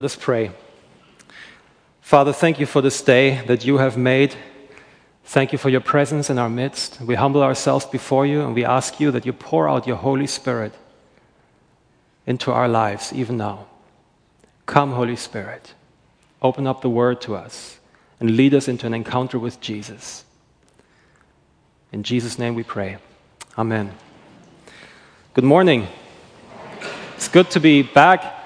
Let us pray. Father, thank you for this day that you have made. Thank you for your presence in our midst. We humble ourselves before you and we ask you that you pour out your Holy Spirit into our lives, even now. Come, Holy Spirit. Open up the word to us and lead us into an encounter with Jesus. In Jesus' name we pray. Amen. Good morning. It's good to be back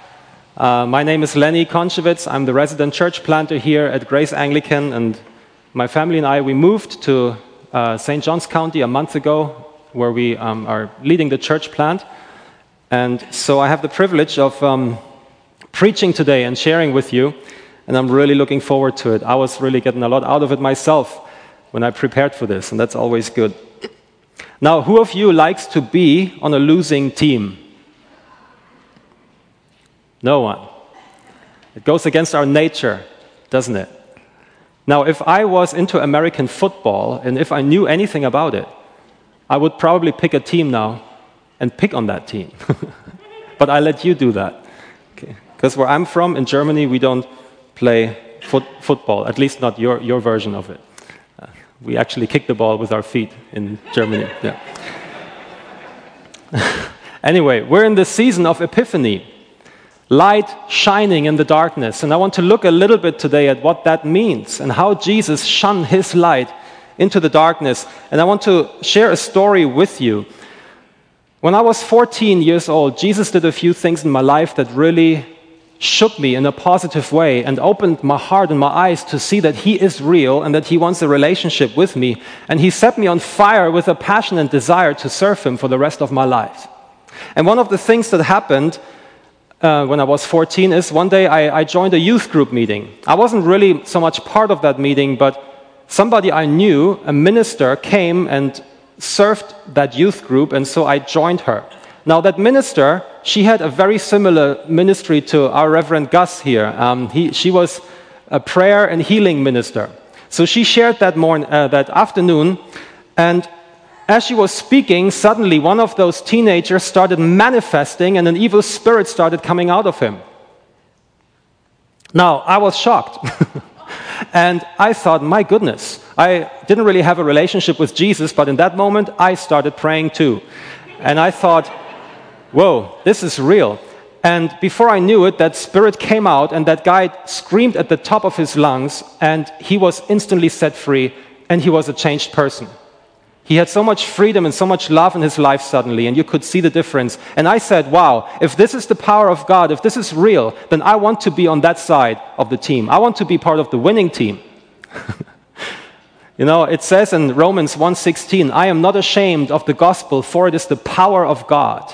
uh, my name is Lenny Konchevitz. I'm the resident church planter here at Grace Anglican, and my family and I we moved to uh, St. Johns County a month ago, where we um, are leading the church plant. And so I have the privilege of um, preaching today and sharing with you, and I'm really looking forward to it. I was really getting a lot out of it myself when I prepared for this, and that's always good. Now, who of you likes to be on a losing team? No one. It goes against our nature, doesn't it? Now, if I was into American football and if I knew anything about it, I would probably pick a team now and pick on that team. but I let you do that. Because where I'm from, in Germany, we don't play foot football, at least not your, your version of it. Uh, we actually kick the ball with our feet in Germany. Yeah. anyway, we're in the season of Epiphany light shining in the darkness. And I want to look a little bit today at what that means and how Jesus shone his light into the darkness. And I want to share a story with you. When I was 14 years old, Jesus did a few things in my life that really shook me in a positive way and opened my heart and my eyes to see that He is real and that He wants a relationship with me. And He set me on fire with a passion and desire to serve Him for the rest of my life. And one of the things that happened uh, when I was 14 is one day I, I joined a youth group meeting. I wasn't really so much part of that meeting, but somebody I knew, a minister, came and served that youth group, and so I joined her. Now, that minister, she had a very similar ministry to our Reverend Gus here. Um, he, she was a prayer and healing minister. So she shared that, morning, uh, that afternoon, and as she was speaking, suddenly one of those teenagers started manifesting and an evil spirit started coming out of him. Now, I was shocked. and I thought, my goodness, I didn't really have a relationship with Jesus, but in that moment, I started praying too. And I thought, whoa, this is real. And before I knew it, that spirit came out, and that guy screamed at the top of his lungs, and he was instantly set free, and he was a changed person. He had so much freedom and so much love in his life suddenly, and you could see the difference. And I said, Wow, if this is the power of God, if this is real, then I want to be on that side of the team. I want to be part of the winning team. you know, it says in Romans 1:16, I am not ashamed of the gospel, for it is the power of God.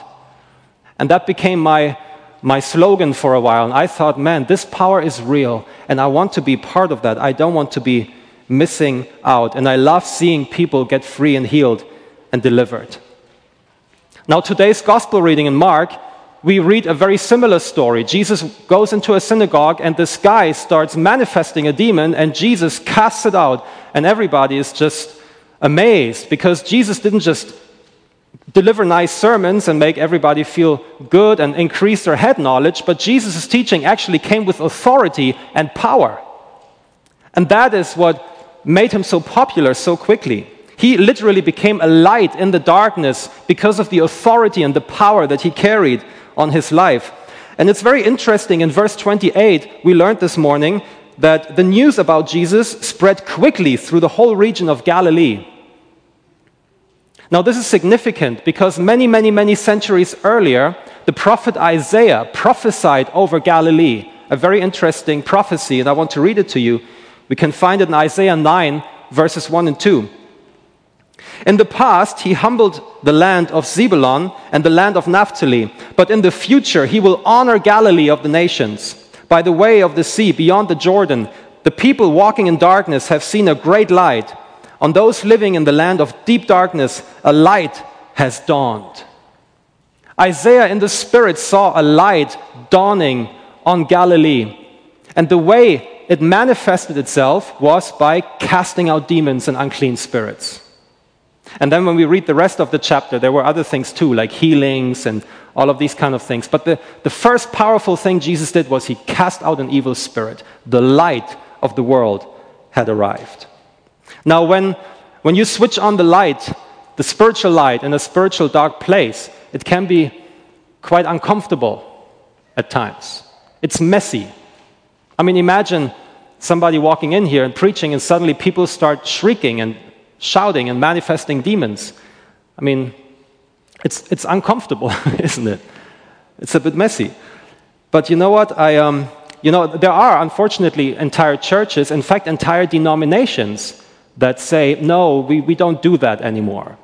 And that became my, my slogan for a while. And I thought, man, this power is real, and I want to be part of that. I don't want to be missing out. And I love seeing people get free and healed and delivered. Now, today's gospel reading in Mark, we read a very similar story. Jesus goes into a synagogue, and this guy starts manifesting a demon, and Jesus casts it out. And everybody is just amazed because Jesus didn't just deliver nice sermons and make everybody feel good and increase their head knowledge, but Jesus' teaching actually came with authority and power. And that is what made him so popular so quickly. He literally became a light in the darkness because of the authority and the power that he carried on his life. And it's very interesting in verse 28, we learned this morning that the news about Jesus spread quickly through the whole region of Galilee. Now, this is significant because many, many, many centuries earlier, the prophet Isaiah prophesied over Galilee, a very interesting prophecy, and I want to read it to you. We can find it in Isaiah 9, verses 1 and 2. In the past, he humbled the land of Zebulun and the land of Naphtali, but in the future, he will honor Galilee of the nations. By the way of the sea beyond the Jordan, the people walking in darkness have seen a great light. On those living in the land of deep darkness, a light has dawned. Isaiah in the Spirit saw a light dawning on Galilee. And the way it manifested itself was by casting out demons and unclean spirits. And then when we read the rest of the chapter, there were other things too, like healings and all of these kind of things. But the, the first powerful thing Jesus did was he cast out an evil spirit. The light of the world had arrived. Now, when, when you switch on the light, the spiritual light in a spiritual dark place, it can be quite uncomfortable at times. It's messy. I mean, imagine somebody walking in here and preaching, and suddenly people start shrieking and shouting and manifesting demons. I mean, it's, it's uncomfortable, isn't it? It's a bit messy. But you know what? I, um, you know, there are unfortunately entire churches, in fact, entire denominations that say, no, we, we don't do that anymore.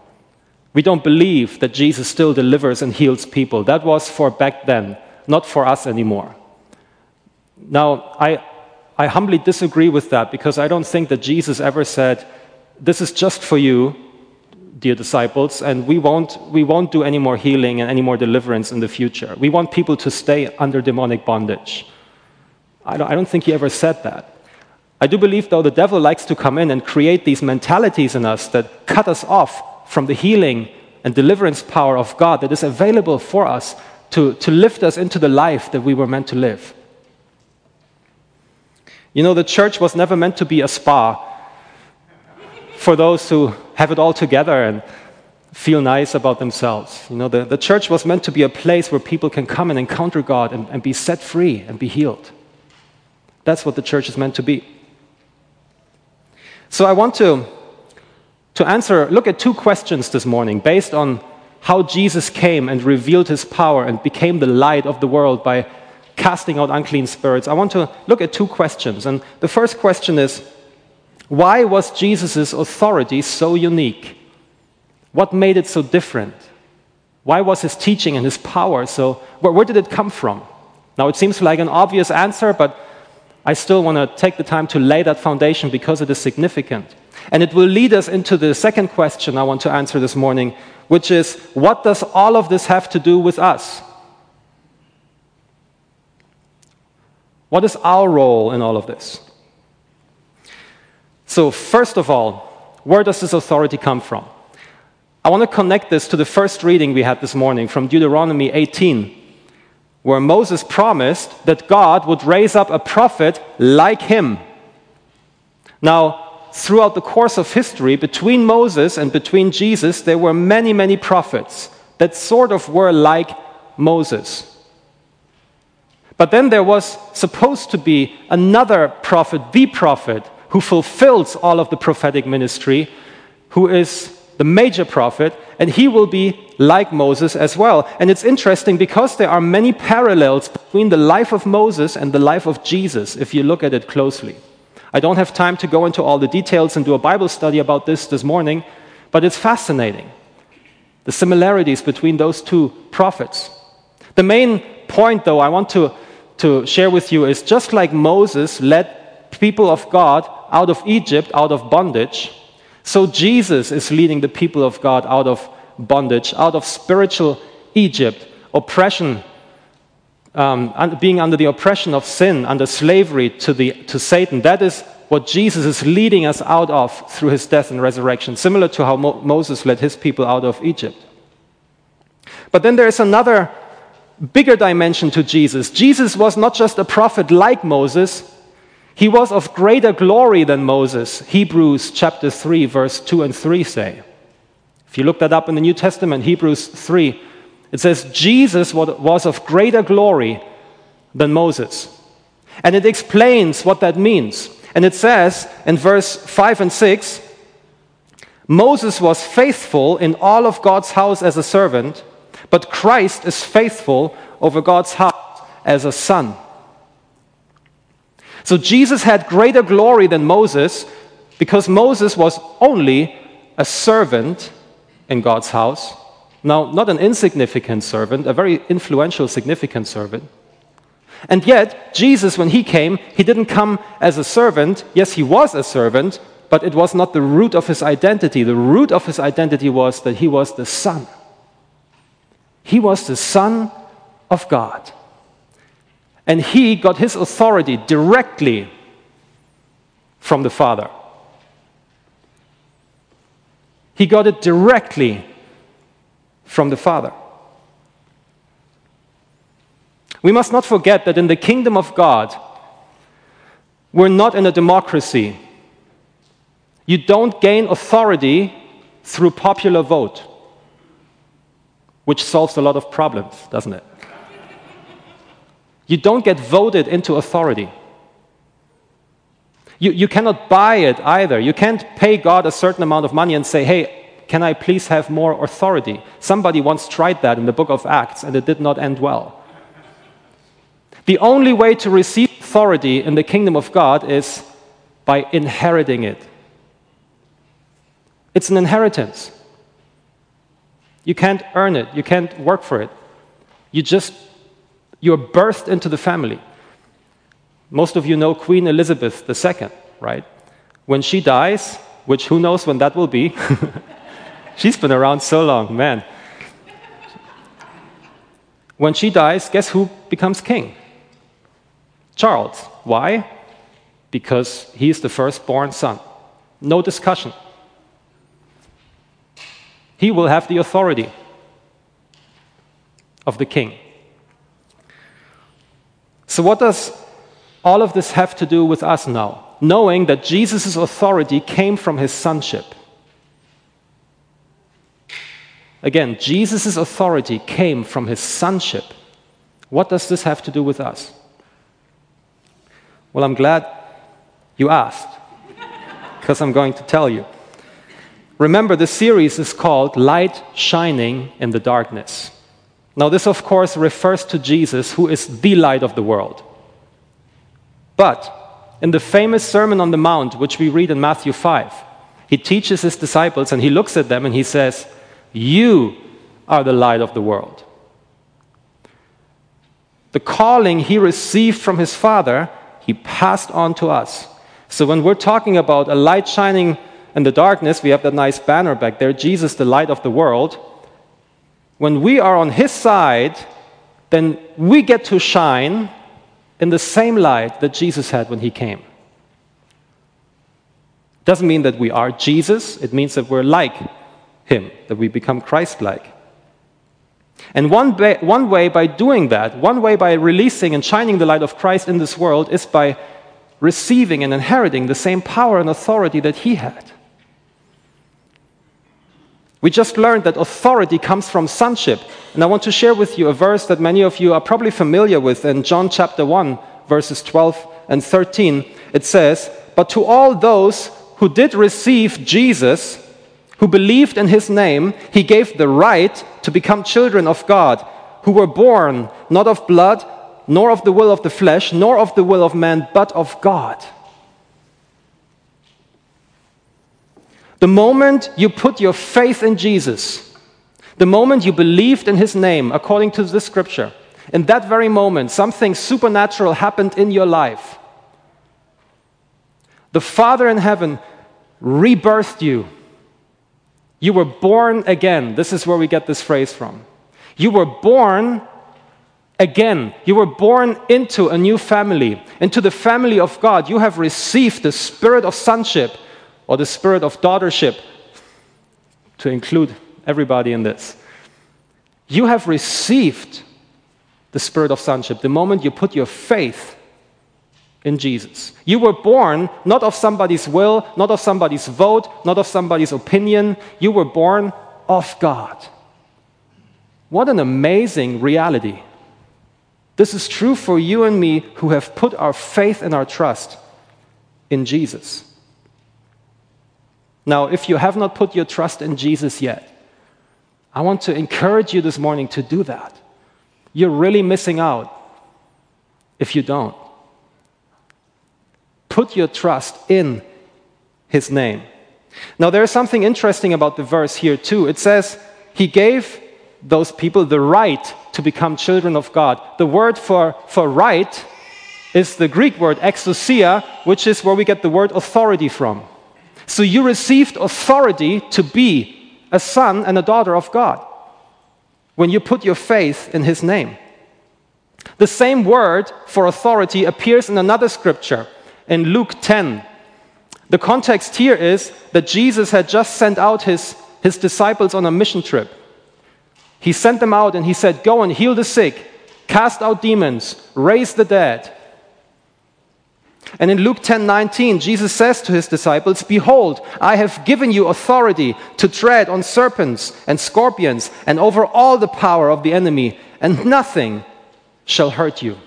We don't believe that Jesus still delivers and heals people. That was for back then, not for us anymore. Now, I, I humbly disagree with that because I don't think that Jesus ever said, This is just for you, dear disciples, and we won't, we won't do any more healing and any more deliverance in the future. We want people to stay under demonic bondage. I don't, I don't think he ever said that. I do believe, though, the devil likes to come in and create these mentalities in us that cut us off from the healing and deliverance power of God that is available for us to, to lift us into the life that we were meant to live. You know, the church was never meant to be a spa for those who have it all together and feel nice about themselves. You know, the, the church was meant to be a place where people can come and encounter God and, and be set free and be healed. That's what the church is meant to be. So I want to, to answer, look at two questions this morning based on how Jesus came and revealed his power and became the light of the world by casting out unclean spirits, I want to look at two questions. And the first question is why was Jesus' authority so unique? What made it so different? Why was his teaching and his power so, where, where did it come from? Now, it seems like an obvious answer, but I still want to take the time to lay that foundation because it is significant. And it will lead us into the second question I want to answer this morning, which is what does all of this have to do with us? What is our role in all of this? So, first of all, where does this authority come from? I want to connect this to the first reading we had this morning from Deuteronomy 18, where Moses promised that God would raise up a prophet like him. Now, throughout the course of history, between Moses and between Jesus, there were many, many prophets that sort of were like Moses. But then there was supposed to be another prophet, the prophet, who fulfills all of the prophetic ministry, who is the major prophet, and he will be like Moses as well. And it's interesting because there are many parallels between the life of Moses and the life of Jesus, if you look at it closely. I don't have time to go into all the details and do a Bible study about this this morning, but it's fascinating. The similarities between those two prophets. The main point, though, I want to to share with you is just like Moses led people of God out of Egypt, out of bondage, so Jesus is leading the people of God out of bondage, out of spiritual Egypt, oppression, um, being under the oppression of sin, under slavery to, the, to Satan. That is what Jesus is leading us out of through his death and resurrection, similar to how Mo- Moses led his people out of Egypt. But then there is another bigger dimension to Jesus. Jesus was not just a prophet like Moses, he was of greater glory than Moses. Hebrews chapter 3, verse 2 and 3 say. If you look that up in the New Testament, Hebrews 3, it says, Jesus was of greater glory than Moses. And it explains what that means. And it says in verse 5 and 6 Moses was faithful in all of God's house as a servant but Christ is faithful over God's house as a son. So Jesus had greater glory than Moses because Moses was only a servant in God's house. Now, not an insignificant servant, a very influential, significant servant. And yet, Jesus, when he came, he didn't come as a servant. Yes, he was a servant, but it was not the root of his identity. The root of his identity was that he was the son. He was the Son of God. And he got his authority directly from the Father. He got it directly from the Father. We must not forget that in the kingdom of God, we're not in a democracy. You don't gain authority through popular vote, which solves a lot of problems, doesn't it? You don't get voted into authority. You, you cannot buy it either. You can't pay God a certain amount of money and say, hey, can I please have more authority? Somebody once tried that in the book of Acts and it did not end well. The only way to receive authority in the kingdom of God is by inheriting it. It's an inheritance. You can't earn it, you can't work for it. You just, you're birthed into the family. Most of you know Queen Elizabeth II, right? When she dies, which who knows when that will be, she's been around so long, man. When she dies, guess who becomes king? Charles. Why? Because he is the firstborn son. No discussion. He will have the authority of the king. So, what does all of this have to do with us now? Knowing that Jesus' authority came from his sonship. Again, Jesus' authority came from his sonship. What does this have to do with us? Well, I'm glad you asked, because I'm going to tell you. Remember, the series is called Light Shining in the Darkness. Now, this, of course, refers to Jesus, who is the light of the world. But in the famous Sermon on the Mount, which we read in Matthew 5, he teaches his disciples and he looks at them and he says, You are the light of the world. The calling he received from his Father he passed on to us. So when we're talking about a light shining in the darkness, we have that nice banner back there Jesus, the light of the world. When we are on his side, then we get to shine in the same light that Jesus had when he came. Doesn't mean that we are Jesus, it means that we're like him, that we become Christ like. And one, ba- one way by doing that, one way by releasing and shining the light of Christ in this world is by receiving and inheriting the same power and authority that he had. We just learned that authority comes from sonship. And I want to share with you a verse that many of you are probably familiar with in John chapter 1, verses 12 and 13. It says, But to all those who did receive Jesus, who believed in his name, he gave the right to become children of God, who were born not of blood, nor of the will of the flesh, nor of the will of man, but of God. The moment you put your faith in Jesus, the moment you believed in his name, according to this scripture, in that very moment, something supernatural happened in your life. The Father in heaven rebirthed you you were born again. This is where we get this phrase from. You were born again. You were born into a new family, into the family of God. You have received the spirit of sonship or the spirit of daughtership, to include everybody in this. You have received the spirit of sonship the moment you put your faith in Jesus. You were born not of somebody's will, not of somebody's vote, not of somebody's opinion. You were born of God. What an amazing reality. This is true for you and me who have put our faith and our trust in Jesus. Now, if you have not put your trust in Jesus yet, I want to encourage you this morning to do that. You're really missing out if you don't. Put your trust in his name. Now, there's something interesting about the verse here, too. It says, He gave those people the right to become children of God. The word for, for right is the Greek word exousia, which is where we get the word authority from. So you received authority to be a son and a daughter of God when you put your faith in his name. The same word for authority appears in another scripture in Luke 10. The context here is that Jesus had just sent out his his disciples on a mission trip. He sent them out and he said, Go and heal the sick, cast out demons, raise the dead. And in Luke 10 19, Jesus says to his disciples, Behold, I have given you authority to tread on serpents and scorpions and over all the power of the enemy, and nothing shall hurt you.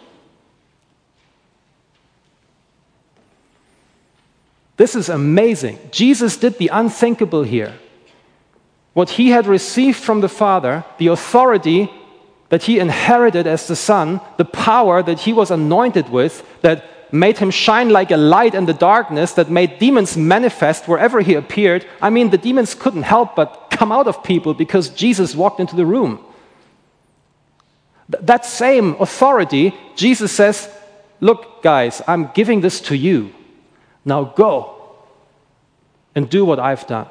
This is amazing. Jesus did the unthinkable here. What he had received from the Father, the authority that he inherited as the Son, the power that he was anointed with, that made him shine like a light in the darkness, that made demons manifest wherever he appeared. I mean, the demons couldn't help but come out of people because Jesus walked into the room. That same authority, Jesus says, Look, guys, I'm giving this to you. Now go and do what I've done.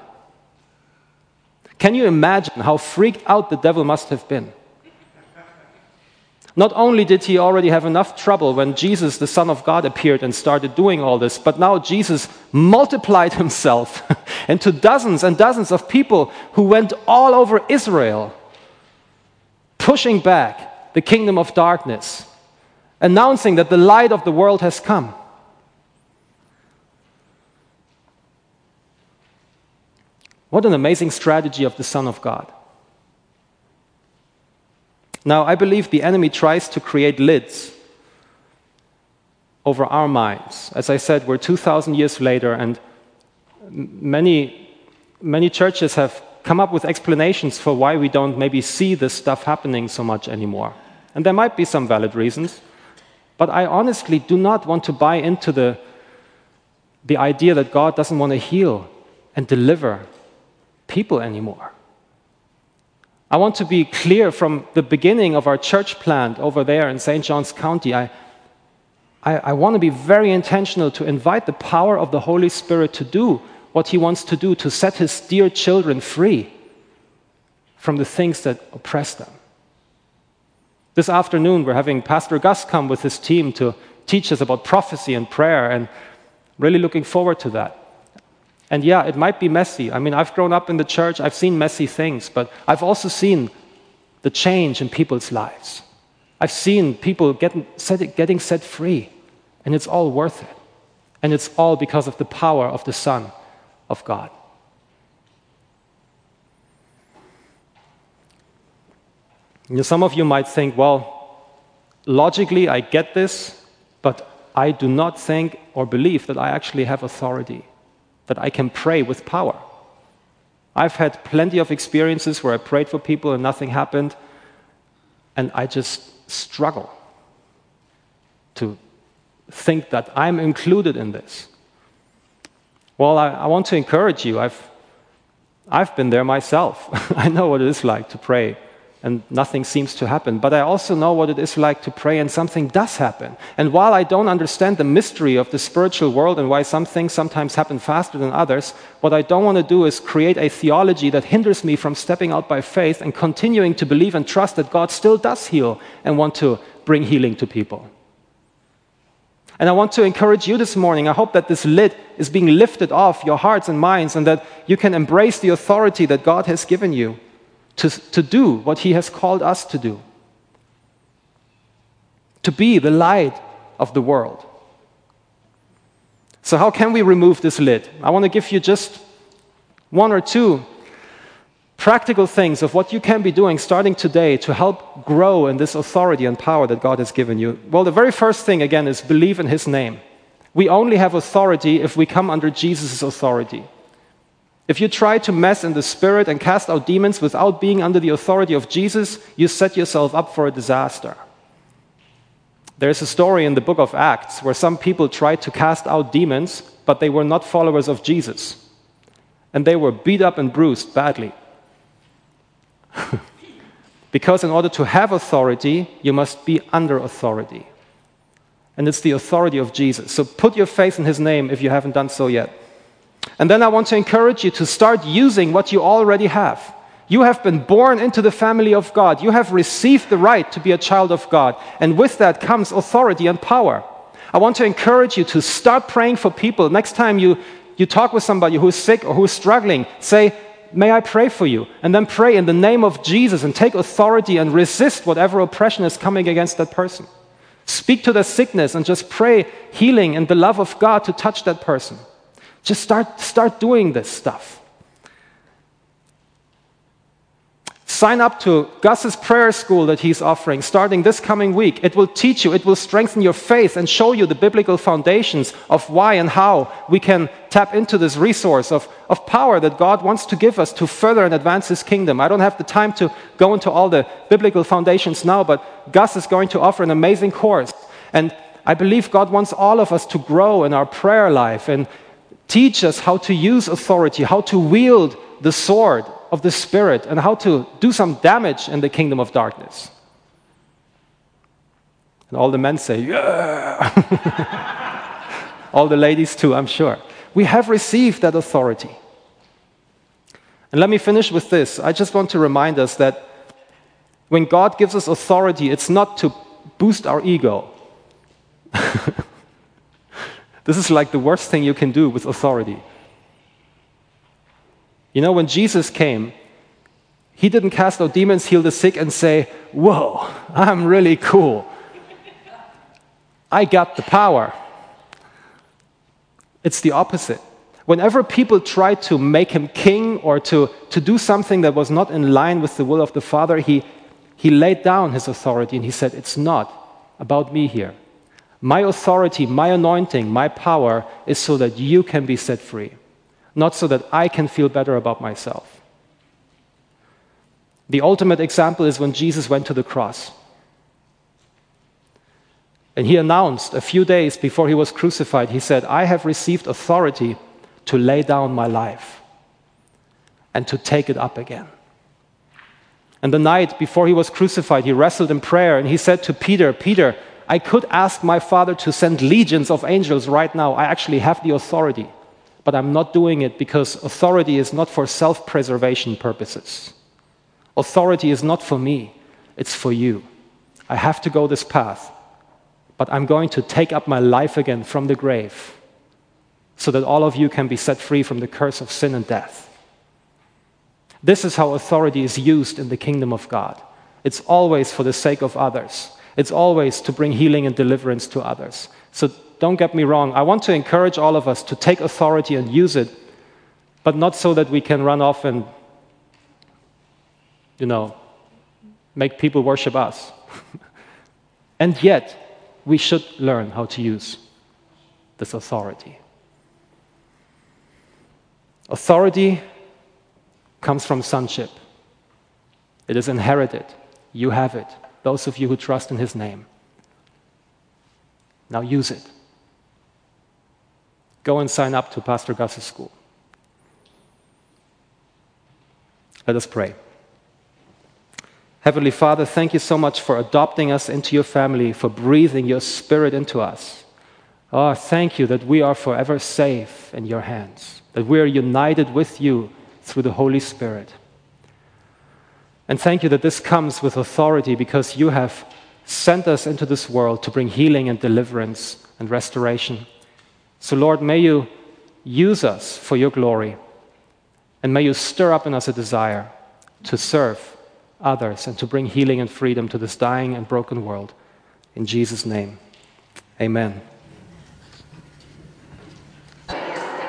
Can you imagine how freaked out the devil must have been? Not only did he already have enough trouble when Jesus, the Son of God, appeared and started doing all this, but now Jesus multiplied himself into dozens and dozens of people who went all over Israel, pushing back the kingdom of darkness, announcing that the light of the world has come. What an amazing strategy of the Son of God. Now, I believe the enemy tries to create lids over our minds. As I said, we're 2,000 years later, and many, many churches have come up with explanations for why we don't maybe see this stuff happening so much anymore. And there might be some valid reasons, but I honestly do not want to buy into the, the idea that God doesn't want to heal and deliver people anymore. I want to be clear from the beginning of our church plant over there in St. Johns County. I, I, I, want to be very intentional to invite the power of the Holy Spirit to do what He wants to do to set His dear children free from the things that oppress them. This afternoon, we're having Pastor Gus come with his team to teach us about prophecy and prayer, and really looking forward to that. And yeah, it might be messy. I mean, I've grown up in the church, I've seen messy things, but I've also seen the change in people's lives. I've seen people getting set, getting set free, and it's all worth it. And it's all because of the power of the Son of God. You know, some of you might think, well, logically, I get this, but I do not think or believe that I actually have authority that I can pray with power. I've had plenty of experiences where I prayed for people and nothing happened, and I just struggle to think that I'm included in this. Well, I, I want to encourage you. I've, I've been there myself. I know what it is like to pray and nothing seems to happen. But I also know what it is like to pray and something does happen. And while I don't understand the mystery of the spiritual world and why some things sometimes happen faster than others, what I don't want to do is create a theology that hinders me from stepping out by faith and continuing to believe and trust that God still does heal and want to bring healing to people. And I want to encourage you this morning. I hope that this lid is being lifted off your hearts and minds and that you can embrace the authority that God has given you to, to do what He has called us to do to be the light of the world. So, how can we remove this lid? I want to give you just one or two practical things of what you can be doing starting today to help grow in this authority and power that God has given you. Well, the very first thing, again, is believe in His name. We only have authority if we come under Jesus' authority. If you try to mess in the spirit and cast out demons without being under the authority of Jesus, you set yourself up for a disaster. There's a story in the book of Acts where some people tried to cast out demons, but they were not followers of Jesus. And they were beat up and bruised badly. because in order to have authority, you must be under authority. And it's the authority of Jesus. So put your faith in his name if you haven't done so yet. And then I want to encourage you to start using what you already have. You have been born into the family of God. You have received the right to be a child of God. And with that comes authority and power. I want to encourage you to start praying for people. Next time you, you talk with somebody who is sick or who is struggling, say, May I pray for you? And then pray in the name of Jesus and take authority and resist whatever oppression is coming against that person. Speak to the sickness and just pray healing and the love of God to touch that person. Just start, start doing this stuff. Sign up to Gus's prayer school that he's offering starting this coming week. It will teach you, it will strengthen your faith and show you the biblical foundations of why and how we can tap into this resource of, of power that God wants to give us to further and advance his kingdom. I don't have the time to go into all the biblical foundations now, but Gus is going to offer an amazing course. And I believe God wants all of us to grow in our prayer life and teach us how to use authority, how to wield the sword of the Spirit and how to do some damage in the kingdom of darkness. And all the men say, Yeah! all the ladies too, I'm sure. We have received that authority. And let me finish with this. I just want to remind us that when God gives us authority, it's not to boost our ego. this is like the worst thing you can do with authority. You know, when Jesus came, he didn't cast out demons, heal the sick, and say, Whoa, I'm really cool. I got the power. It's the opposite. Whenever people tried to make him king or to, to do something that was not in line with the will of the Father, he, he laid down his authority and he said, It's not about me here. My authority, my anointing, my power is so that you can be set free not so that I can feel better about myself. The ultimate example is when Jesus went to the cross. And he announced a few days before he was crucified, he said, I have received authority to lay down my life and to take it up again. And the night before he was crucified, he wrestled in prayer and he said to Peter, Peter, I could ask my Father to send legions of angels right now. I actually have the authority but I'm not doing it because authority is not for self preservation purposes. Authority is not for me, it's for you. I have to go this path, but I'm going to take up my life again from the grave so that all of you can be set free from the curse of sin and death. This is how authority is used in the kingdom of God. It's always for the sake of others. It's always to bring healing and deliverance to others. So don't get me wrong. I want to encourage all of us to take authority and use it, but not so that we can run off and, you know, make people worship us. and yet, we should learn how to use this authority. Authority comes from sonship, it is inherited. You have it, those of you who trust in His name. Now use it go and sign up to Pastor Gus's school. Let us pray. Heavenly Father, thank you so much for adopting us into your family, for breathing your spirit into us. Oh, thank you that we are forever safe in your hands, that we are united with you through the Holy Spirit. And thank you that this comes with authority because you have sent us into this world to bring healing and deliverance and restoration. So, Lord, may you use us for your glory, and may you stir up in us a desire to serve others and to bring healing and freedom to this dying and broken world. In Jesus' name, amen.